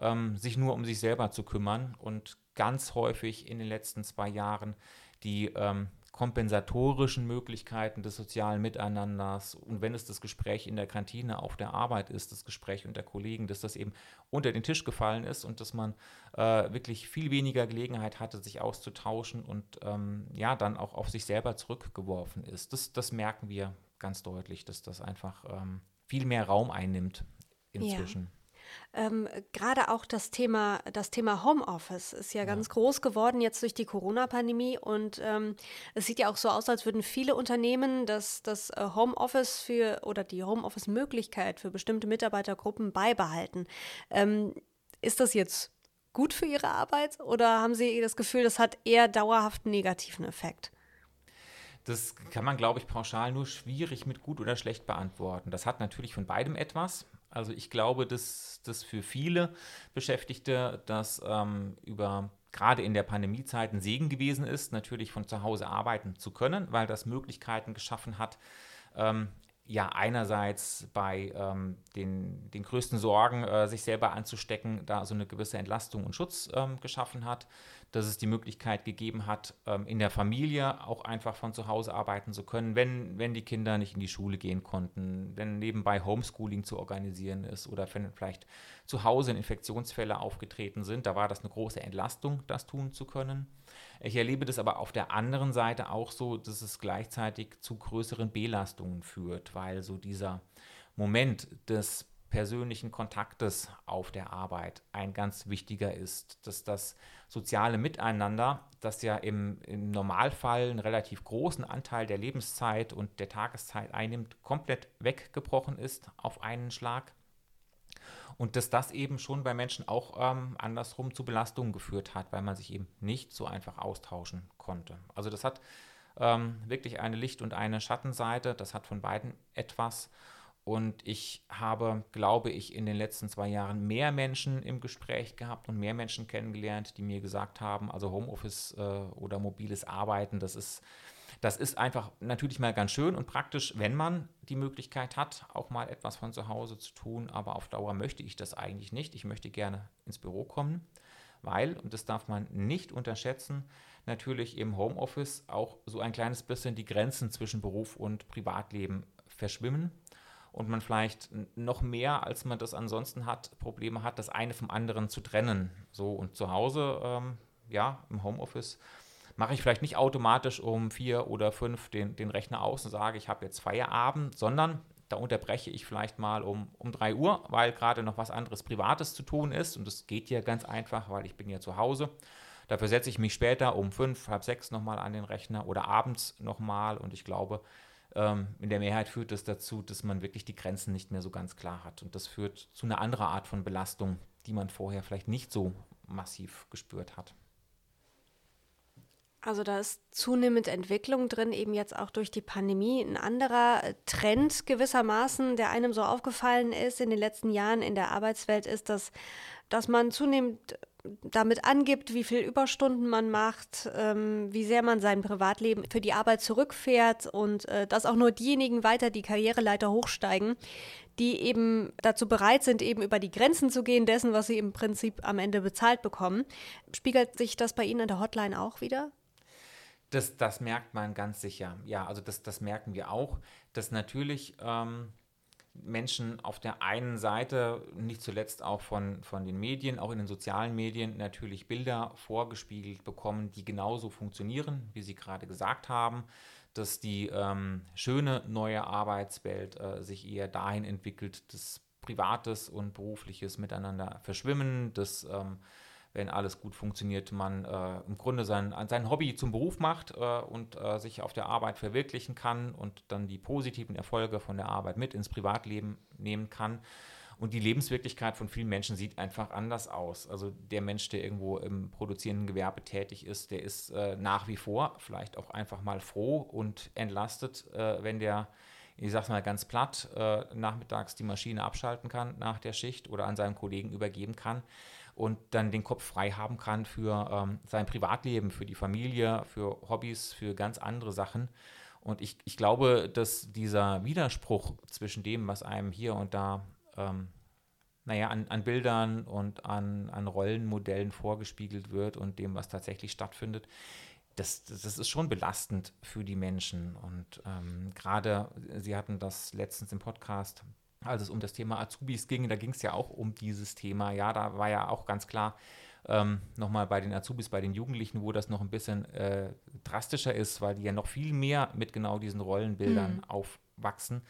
ähm, sich nur um sich selber zu kümmern und ganz häufig in den letzten zwei Jahren die ähm, kompensatorischen Möglichkeiten des sozialen Miteinanders und wenn es das Gespräch in der Kantine auf der Arbeit ist, das Gespräch unter Kollegen, dass das eben unter den Tisch gefallen ist und dass man äh, wirklich viel weniger Gelegenheit hatte, sich auszutauschen und ähm, ja, dann auch auf sich selber zurückgeworfen ist. Das, das merken wir ganz deutlich, dass das einfach ähm, viel mehr Raum einnimmt inzwischen. Ja. Ähm, Gerade auch das Thema, das Thema Homeoffice ist ja, ja. ganz groß geworden jetzt durch die Corona-Pandemie und ähm, es sieht ja auch so aus, als würden viele Unternehmen das, das äh, Homeoffice für oder die Homeoffice-Möglichkeit für bestimmte Mitarbeitergruppen beibehalten. Ähm, ist das jetzt gut für Ihre Arbeit oder haben Sie das Gefühl, das hat eher dauerhaft einen negativen Effekt? Das kann man, glaube ich, pauschal nur schwierig mit gut oder schlecht beantworten. Das hat natürlich von beidem etwas. Also ich glaube, dass das für viele Beschäftigte das ähm, über gerade in der Pandemiezeit ein Segen gewesen ist, natürlich von zu Hause arbeiten zu können, weil das Möglichkeiten geschaffen hat, ähm, ja einerseits bei ähm, den, den größten Sorgen, äh, sich selber anzustecken, da so eine gewisse Entlastung und Schutz ähm, geschaffen hat dass es die Möglichkeit gegeben hat, ähm, in der Familie auch einfach von zu Hause arbeiten zu können, wenn, wenn die Kinder nicht in die Schule gehen konnten, wenn nebenbei Homeschooling zu organisieren ist oder wenn vielleicht zu Hause Infektionsfälle aufgetreten sind. Da war das eine große Entlastung, das tun zu können. Ich erlebe das aber auf der anderen Seite auch so, dass es gleichzeitig zu größeren Belastungen führt, weil so dieser Moment des persönlichen Kontaktes auf der Arbeit ein ganz wichtiger ist, dass das soziale Miteinander, das ja im, im, Normalfall einen relativ großen Anteil der Lebenszeit und der Tageszeit einnimmt, komplett weggebrochen ist auf einen Schlag. Und dass das eben schon bei Menschen auch ähm, andersrum zu Belastungen geführt hat, weil man sich eben nicht so einfach austauschen konnte. Also das hat ähm, wirklich eine Licht- und eine Schattenseite, das hat von beiden etwas. Und ich habe, glaube ich, in den letzten zwei Jahren mehr Menschen im Gespräch gehabt und mehr Menschen kennengelernt, die mir gesagt haben, also Homeoffice äh, oder mobiles Arbeiten, das ist, das ist einfach natürlich mal ganz schön und praktisch, wenn man die Möglichkeit hat, auch mal etwas von zu Hause zu tun. Aber auf Dauer möchte ich das eigentlich nicht. Ich möchte gerne ins Büro kommen, weil, und das darf man nicht unterschätzen, natürlich im Homeoffice auch so ein kleines bisschen die Grenzen zwischen Beruf und Privatleben verschwimmen und man vielleicht noch mehr, als man das ansonsten hat, Probleme hat, das eine vom anderen zu trennen. So und zu Hause, ähm, ja, im Homeoffice mache ich vielleicht nicht automatisch um vier oder fünf den, den Rechner aus und sage, ich habe jetzt Feierabend, sondern da unterbreche ich vielleicht mal um, um 3 Uhr, weil gerade noch was anderes Privates zu tun ist. Und das geht ja ganz einfach, weil ich bin ja zu Hause. Dafür setze ich mich später um fünf, halb sechs nochmal an den Rechner oder abends nochmal. Und ich glaube, in der Mehrheit führt das dazu, dass man wirklich die Grenzen nicht mehr so ganz klar hat. Und das führt zu einer anderen Art von Belastung, die man vorher vielleicht nicht so massiv gespürt hat. Also da ist zunehmend Entwicklung drin, eben jetzt auch durch die Pandemie. Ein anderer Trend gewissermaßen, der einem so aufgefallen ist in den letzten Jahren in der Arbeitswelt, ist, dass, dass man zunehmend damit angibt, wie viel Überstunden man macht, ähm, wie sehr man sein Privatleben für die Arbeit zurückfährt und äh, dass auch nur diejenigen weiter die Karriereleiter hochsteigen, die eben dazu bereit sind, eben über die Grenzen zu gehen dessen, was sie im Prinzip am Ende bezahlt bekommen. Spiegelt sich das bei Ihnen in der Hotline auch wieder? Das, das merkt man ganz sicher. Ja, also das, das merken wir auch, dass natürlich ähm, Menschen auf der einen Seite, nicht zuletzt auch von, von den Medien, auch in den sozialen Medien, natürlich Bilder vorgespiegelt bekommen, die genauso funktionieren, wie Sie gerade gesagt haben, dass die ähm, schöne neue Arbeitswelt äh, sich eher dahin entwickelt, dass Privates und Berufliches miteinander verschwimmen, dass ähm, wenn alles gut funktioniert, man äh, im Grunde sein, sein Hobby zum Beruf macht äh, und äh, sich auf der Arbeit verwirklichen kann und dann die positiven Erfolge von der Arbeit mit ins Privatleben nehmen kann. Und die Lebenswirklichkeit von vielen Menschen sieht einfach anders aus. Also der Mensch, der irgendwo im produzierenden Gewerbe tätig ist, der ist äh, nach wie vor vielleicht auch einfach mal froh und entlastet, äh, wenn der ich sag's mal ganz platt, äh, nachmittags die Maschine abschalten kann nach der Schicht oder an seinen Kollegen übergeben kann und dann den Kopf frei haben kann für ähm, sein Privatleben, für die Familie, für Hobbys, für ganz andere Sachen. Und ich, ich glaube, dass dieser Widerspruch zwischen dem, was einem hier und da, ähm, naja, an, an Bildern und an, an Rollenmodellen vorgespiegelt wird und dem, was tatsächlich stattfindet, das, das ist schon belastend für die Menschen. Und ähm, gerade, Sie hatten das letztens im Podcast als es um das Thema Azubis ging, da ging es ja auch um dieses Thema. Ja, da war ja auch ganz klar, ähm, nochmal bei den Azubis, bei den Jugendlichen, wo das noch ein bisschen äh, drastischer ist, weil die ja noch viel mehr mit genau diesen Rollenbildern mhm. aufwachsen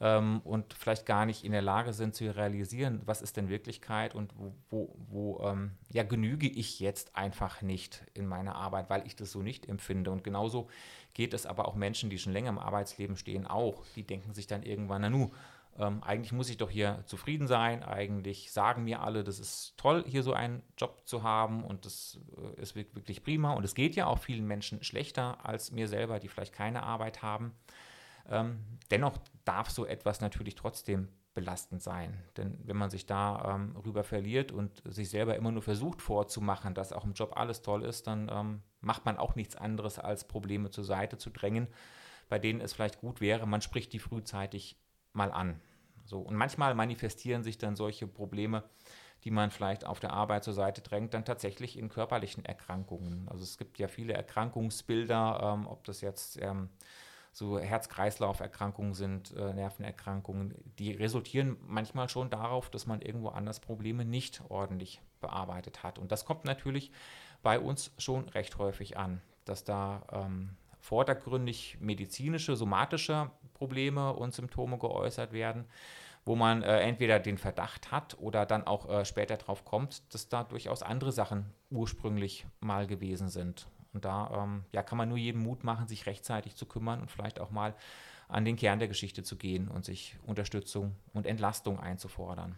ähm, und vielleicht gar nicht in der Lage sind zu realisieren, was ist denn Wirklichkeit und wo, wo, wo ähm, ja, genüge ich jetzt einfach nicht in meiner Arbeit, weil ich das so nicht empfinde. Und genauso geht es aber auch Menschen, die schon länger im Arbeitsleben stehen, auch. Die denken sich dann irgendwann, na nu, ähm, eigentlich muss ich doch hier zufrieden sein. Eigentlich sagen mir alle, das ist toll, hier so einen Job zu haben und das äh, ist wirklich prima. Und es geht ja auch vielen Menschen schlechter als mir selber, die vielleicht keine Arbeit haben. Ähm, dennoch darf so etwas natürlich trotzdem belastend sein. Denn wenn man sich da ähm, rüber verliert und sich selber immer nur versucht vorzumachen, dass auch im Job alles toll ist, dann ähm, macht man auch nichts anderes, als Probleme zur Seite zu drängen, bei denen es vielleicht gut wäre, man spricht die frühzeitig mal an. So, und manchmal manifestieren sich dann solche Probleme, die man vielleicht auf der Arbeit zur Seite drängt, dann tatsächlich in körperlichen Erkrankungen. Also es gibt ja viele Erkrankungsbilder, ähm, ob das jetzt ähm, so Herz-Kreislauf-Erkrankungen sind, äh, Nervenerkrankungen, die resultieren manchmal schon darauf, dass man irgendwo anders Probleme nicht ordentlich bearbeitet hat. Und das kommt natürlich bei uns schon recht häufig an, dass da ähm, vordergründig medizinische, somatische Probleme und Symptome geäußert werden, wo man äh, entweder den Verdacht hat oder dann auch äh, später darauf kommt, dass da durchaus andere Sachen ursprünglich mal gewesen sind. Und da ähm, ja, kann man nur jedem Mut machen, sich rechtzeitig zu kümmern und vielleicht auch mal an den Kern der Geschichte zu gehen und sich Unterstützung und Entlastung einzufordern.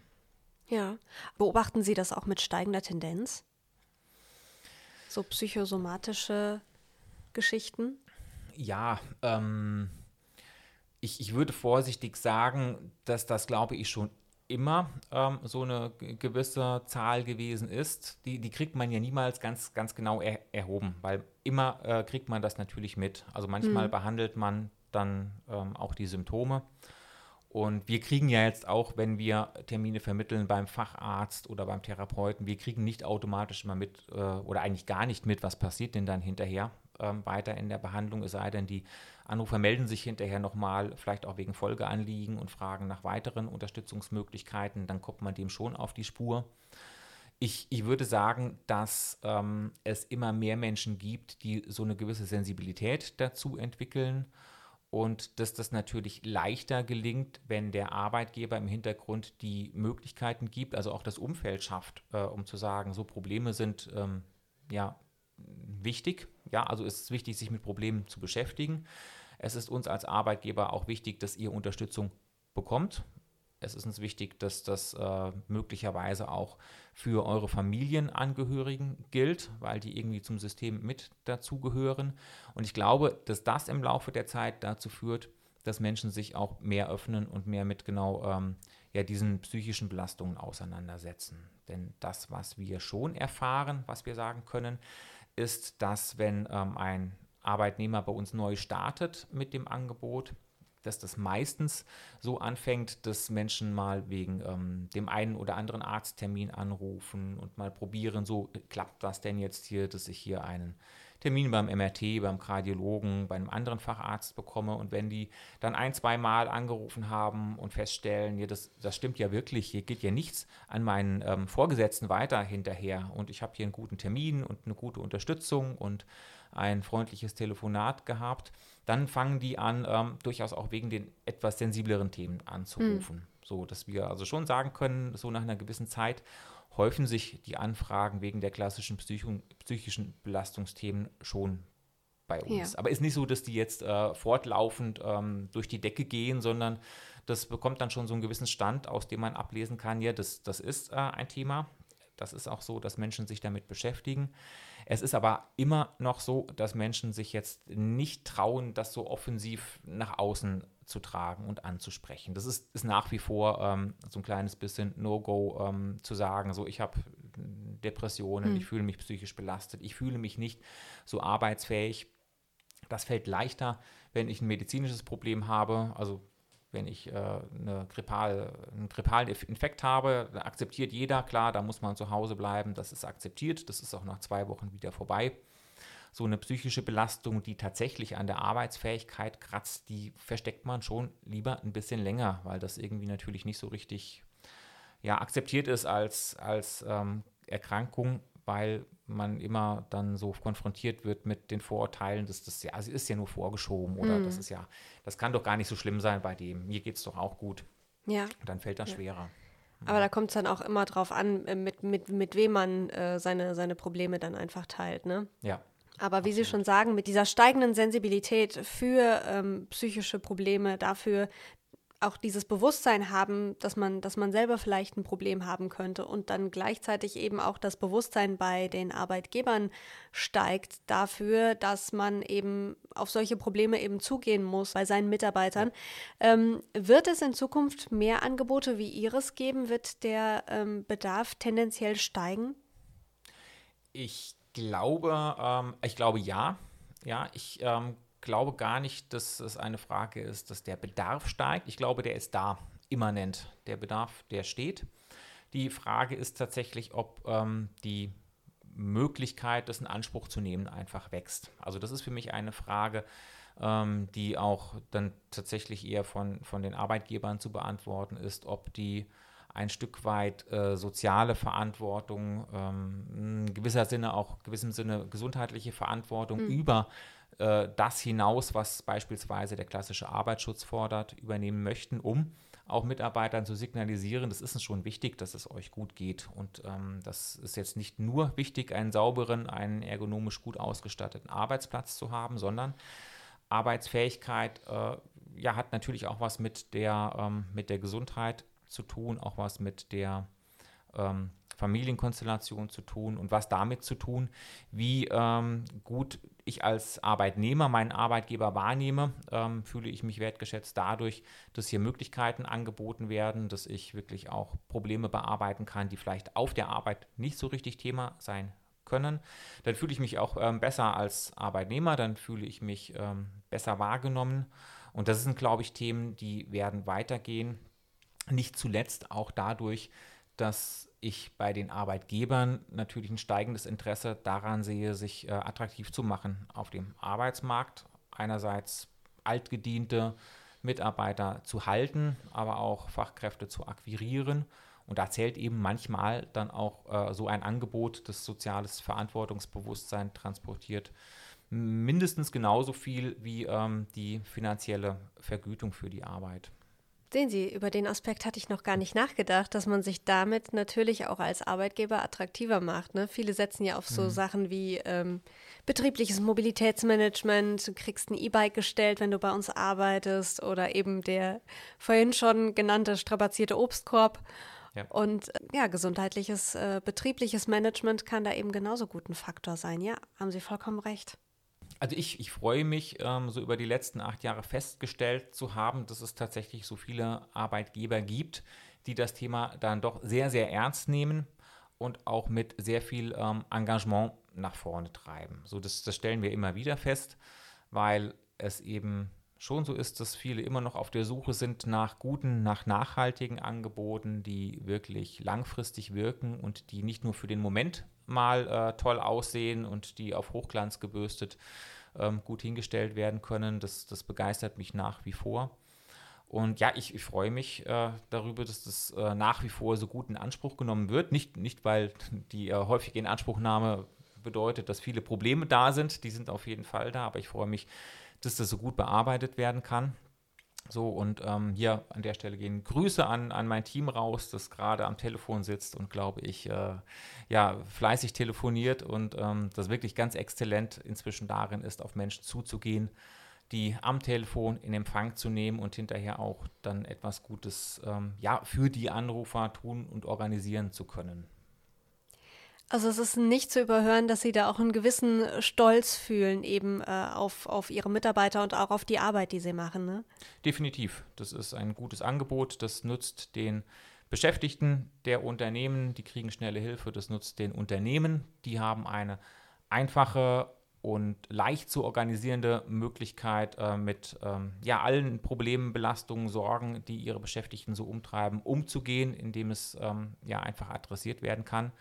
Ja, beobachten Sie das auch mit steigender Tendenz? So psychosomatische Geschichten? Ja, ähm, ich, ich würde vorsichtig sagen, dass das, glaube ich, schon immer ähm, so eine gewisse Zahl gewesen ist. Die, die kriegt man ja niemals ganz, ganz genau er, erhoben, weil immer äh, kriegt man das natürlich mit. Also manchmal mhm. behandelt man dann ähm, auch die Symptome. Und wir kriegen ja jetzt auch, wenn wir Termine vermitteln beim Facharzt oder beim Therapeuten, wir kriegen nicht automatisch immer mit äh, oder eigentlich gar nicht mit, was passiert denn dann hinterher ähm, weiter in der Behandlung, es sei denn, die Anrufer melden sich hinterher nochmal, vielleicht auch wegen Folgeanliegen und fragen nach weiteren Unterstützungsmöglichkeiten, dann kommt man dem schon auf die Spur. Ich, ich würde sagen, dass ähm, es immer mehr Menschen gibt, die so eine gewisse Sensibilität dazu entwickeln und dass das natürlich leichter gelingt, wenn der Arbeitgeber im Hintergrund die Möglichkeiten gibt, also auch das Umfeld schafft, äh, um zu sagen, so Probleme sind ähm, ja wichtig. Ja, also ist es wichtig, sich mit Problemen zu beschäftigen. Es ist uns als Arbeitgeber auch wichtig, dass ihr Unterstützung bekommt. Es ist uns wichtig, dass das äh, möglicherweise auch für eure Familienangehörigen gilt, weil die irgendwie zum System mit dazugehören. Und ich glaube, dass das im Laufe der Zeit dazu führt, dass Menschen sich auch mehr öffnen und mehr mit genau ähm, ja, diesen psychischen Belastungen auseinandersetzen. Denn das, was wir schon erfahren, was wir sagen können, ist, dass wenn ähm, ein Arbeitnehmer bei uns neu startet mit dem Angebot, dass das meistens so anfängt, dass Menschen mal wegen ähm, dem einen oder anderen Arzttermin anrufen und mal probieren, so klappt das denn jetzt hier, dass ich hier einen Termin beim MRT, beim Kardiologen, bei einem anderen Facharzt bekomme und wenn die dann ein, zwei Mal angerufen haben und feststellen, ja, das, das stimmt ja wirklich, hier geht ja nichts an meinen ähm, Vorgesetzten weiter hinterher und ich habe hier einen guten Termin und eine gute Unterstützung und ein freundliches Telefonat gehabt, dann fangen die an, ähm, durchaus auch wegen den etwas sensibleren Themen anzurufen. Mhm. So, dass wir also schon sagen können, so nach einer gewissen Zeit häufen sich die Anfragen wegen der klassischen psychischen Belastungsthemen schon bei uns. Ja. Aber ist nicht so, dass die jetzt äh, fortlaufend ähm, durch die Decke gehen, sondern das bekommt dann schon so einen gewissen Stand, aus dem man ablesen kann, ja, das, das ist äh, ein Thema. Das ist auch so, dass Menschen sich damit beschäftigen. Es ist aber immer noch so, dass Menschen sich jetzt nicht trauen, das so offensiv nach außen zu tragen und anzusprechen. Das ist, ist nach wie vor ähm, so ein kleines bisschen No-Go ähm, zu sagen, so ich habe Depressionen, mhm. ich fühle mich psychisch belastet, ich fühle mich nicht so arbeitsfähig. Das fällt leichter, wenn ich ein medizinisches Problem habe, also wenn ich äh, eine Grippal, einen grippalen Infekt habe, akzeptiert jeder, klar, da muss man zu Hause bleiben, das ist akzeptiert, das ist auch nach zwei Wochen wieder vorbei. So eine psychische Belastung, die tatsächlich an der Arbeitsfähigkeit kratzt, die versteckt man schon lieber ein bisschen länger, weil das irgendwie natürlich nicht so richtig ja, akzeptiert ist als, als ähm, Erkrankung, weil man immer dann so konfrontiert wird mit den Vorurteilen, dass das ja, sie ist ja nur vorgeschoben oder mhm. das ist ja, das kann doch gar nicht so schlimm sein bei dem. Mir geht es doch auch gut. Ja. Und dann fällt das ja. schwerer. Aber da kommt es dann auch immer drauf an, äh, mit, mit, mit wem man äh, seine, seine Probleme dann einfach teilt, ne? Ja. Aber wie Sie schon sagen, mit dieser steigenden Sensibilität für ähm, psychische Probleme, dafür auch dieses Bewusstsein haben, dass man, dass man selber vielleicht ein Problem haben könnte und dann gleichzeitig eben auch das Bewusstsein bei den Arbeitgebern steigt dafür, dass man eben auf solche Probleme eben zugehen muss bei seinen Mitarbeitern. Ähm, wird es in Zukunft mehr Angebote wie Ihres geben? Wird der ähm, Bedarf tendenziell steigen? Ich glaube, ähm, ich glaube ja. Ja, ich ähm, glaube gar nicht, dass es eine Frage ist, dass der Bedarf steigt. Ich glaube, der ist da, immanent. Der Bedarf, der steht. Die Frage ist tatsächlich, ob ähm, die Möglichkeit, das in Anspruch zu nehmen, einfach wächst. Also das ist für mich eine Frage, ähm, die auch dann tatsächlich eher von, von den Arbeitgebern zu beantworten ist, ob die ein Stück weit äh, soziale Verantwortung, ähm, in gewisser Sinne auch gewissem Sinne gesundheitliche Verantwortung mhm. über äh, das hinaus, was beispielsweise der klassische Arbeitsschutz fordert, übernehmen möchten, um auch Mitarbeitern zu signalisieren, das ist schon wichtig, dass es euch gut geht. Und ähm, das ist jetzt nicht nur wichtig, einen sauberen, einen ergonomisch gut ausgestatteten Arbeitsplatz zu haben, sondern Arbeitsfähigkeit äh, ja, hat natürlich auch was mit der, ähm, mit der Gesundheit zu tun, auch was mit der ähm, Familienkonstellation zu tun und was damit zu tun, wie ähm, gut ich als Arbeitnehmer meinen Arbeitgeber wahrnehme, ähm, fühle ich mich wertgeschätzt dadurch, dass hier Möglichkeiten angeboten werden, dass ich wirklich auch Probleme bearbeiten kann, die vielleicht auf der Arbeit nicht so richtig Thema sein können. Dann fühle ich mich auch ähm, besser als Arbeitnehmer, dann fühle ich mich ähm, besser wahrgenommen. Und das sind, glaube ich, Themen, die werden weitergehen. Nicht zuletzt auch dadurch, dass ich bei den Arbeitgebern natürlich ein steigendes Interesse daran sehe, sich äh, attraktiv zu machen auf dem Arbeitsmarkt. Einerseits altgediente Mitarbeiter zu halten, aber auch Fachkräfte zu akquirieren. Und da zählt eben manchmal dann auch äh, so ein Angebot, das soziales Verantwortungsbewusstsein transportiert, mindestens genauso viel wie ähm, die finanzielle Vergütung für die Arbeit. Sehen Sie, über den Aspekt hatte ich noch gar nicht nachgedacht, dass man sich damit natürlich auch als Arbeitgeber attraktiver macht. Ne? Viele setzen ja auf so mhm. Sachen wie ähm, betriebliches Mobilitätsmanagement, du kriegst ein E-Bike gestellt, wenn du bei uns arbeitest, oder eben der vorhin schon genannte strapazierte Obstkorb. Ja. Und äh, ja, gesundheitliches, äh, betriebliches Management kann da eben genauso gut ein Faktor sein. Ja, haben Sie vollkommen recht. Also ich, ich freue mich, ähm, so über die letzten acht Jahre festgestellt zu haben, dass es tatsächlich so viele Arbeitgeber gibt, die das Thema dann doch sehr, sehr ernst nehmen und auch mit sehr viel ähm, Engagement nach vorne treiben. So, das, das stellen wir immer wieder fest, weil es eben schon so ist, dass viele immer noch auf der Suche sind nach guten, nach nachhaltigen Angeboten, die wirklich langfristig wirken und die nicht nur für den Moment mal äh, toll aussehen und die auf Hochglanz gebürstet ähm, gut hingestellt werden können. Das, das begeistert mich nach wie vor. Und ja, ich, ich freue mich äh, darüber, dass das äh, nach wie vor so gut in Anspruch genommen wird. Nicht, nicht weil die äh, häufige Inanspruchnahme bedeutet, dass viele Probleme da sind. Die sind auf jeden Fall da, aber ich freue mich, dass das so gut bearbeitet werden kann. So, und ähm, hier an der Stelle gehen Grüße an, an mein Team raus, das gerade am Telefon sitzt und glaube ich, äh, ja, fleißig telefoniert und ähm, das wirklich ganz exzellent inzwischen darin ist, auf Menschen zuzugehen, die am Telefon in Empfang zu nehmen und hinterher auch dann etwas Gutes ähm, ja, für die Anrufer tun und organisieren zu können. Also es ist nicht zu überhören, dass Sie da auch einen gewissen Stolz fühlen, eben äh, auf, auf Ihre Mitarbeiter und auch auf die Arbeit, die Sie machen. Ne? Definitiv. Das ist ein gutes Angebot. Das nutzt den Beschäftigten der Unternehmen, die kriegen schnelle Hilfe. Das nutzt den Unternehmen, die haben eine einfache und leicht zu organisierende Möglichkeit, äh, mit ähm, ja, allen Problemen, Belastungen, Sorgen, die ihre Beschäftigten so umtreiben, umzugehen, indem es ähm, ja einfach adressiert werden kann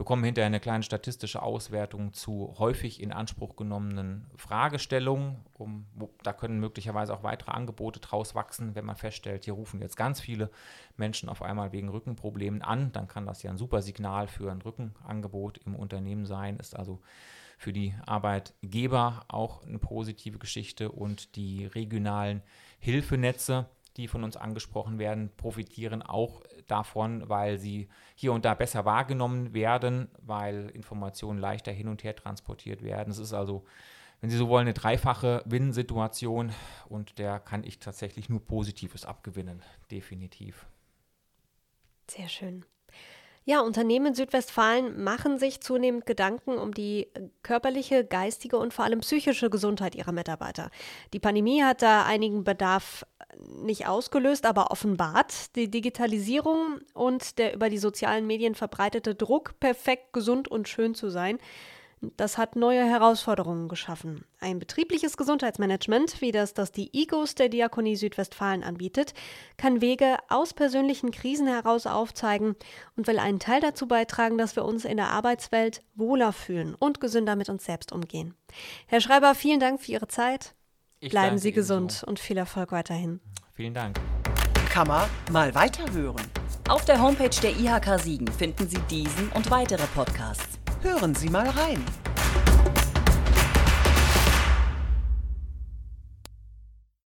bekommen hinterher eine kleine statistische Auswertung zu häufig in Anspruch genommenen Fragestellungen. Um, wo, da können möglicherweise auch weitere Angebote draus wachsen, wenn man feststellt, hier rufen jetzt ganz viele Menschen auf einmal wegen Rückenproblemen an. Dann kann das ja ein super Signal für ein Rückenangebot im Unternehmen sein, ist also für die Arbeitgeber auch eine positive Geschichte und die regionalen Hilfenetze die von uns angesprochen werden, profitieren auch davon, weil sie hier und da besser wahrgenommen werden, weil Informationen leichter hin und her transportiert werden. Es ist also, wenn Sie so wollen, eine dreifache Win-Situation und der kann ich tatsächlich nur Positives abgewinnen, definitiv. Sehr schön. Ja, Unternehmen in Südwestfalen machen sich zunehmend Gedanken um die körperliche, geistige und vor allem psychische Gesundheit ihrer Mitarbeiter. Die Pandemie hat da einigen Bedarf nicht ausgelöst, aber offenbart. Die Digitalisierung und der über die sozialen Medien verbreitete Druck, perfekt, gesund und schön zu sein, das hat neue Herausforderungen geschaffen. Ein betriebliches Gesundheitsmanagement, wie das das die IGOS der Diakonie Südwestfalen anbietet, kann Wege aus persönlichen Krisen heraus aufzeigen und will einen Teil dazu beitragen, dass wir uns in der Arbeitswelt wohler fühlen und gesünder mit uns selbst umgehen. Herr Schreiber, vielen Dank für Ihre Zeit. Ich Bleiben Sie gesund so. und viel Erfolg weiterhin. Vielen Dank. Kann man mal weiterhören. Auf der Homepage der IHK Siegen finden Sie diesen und weitere Podcasts. Hören Sie mal rein.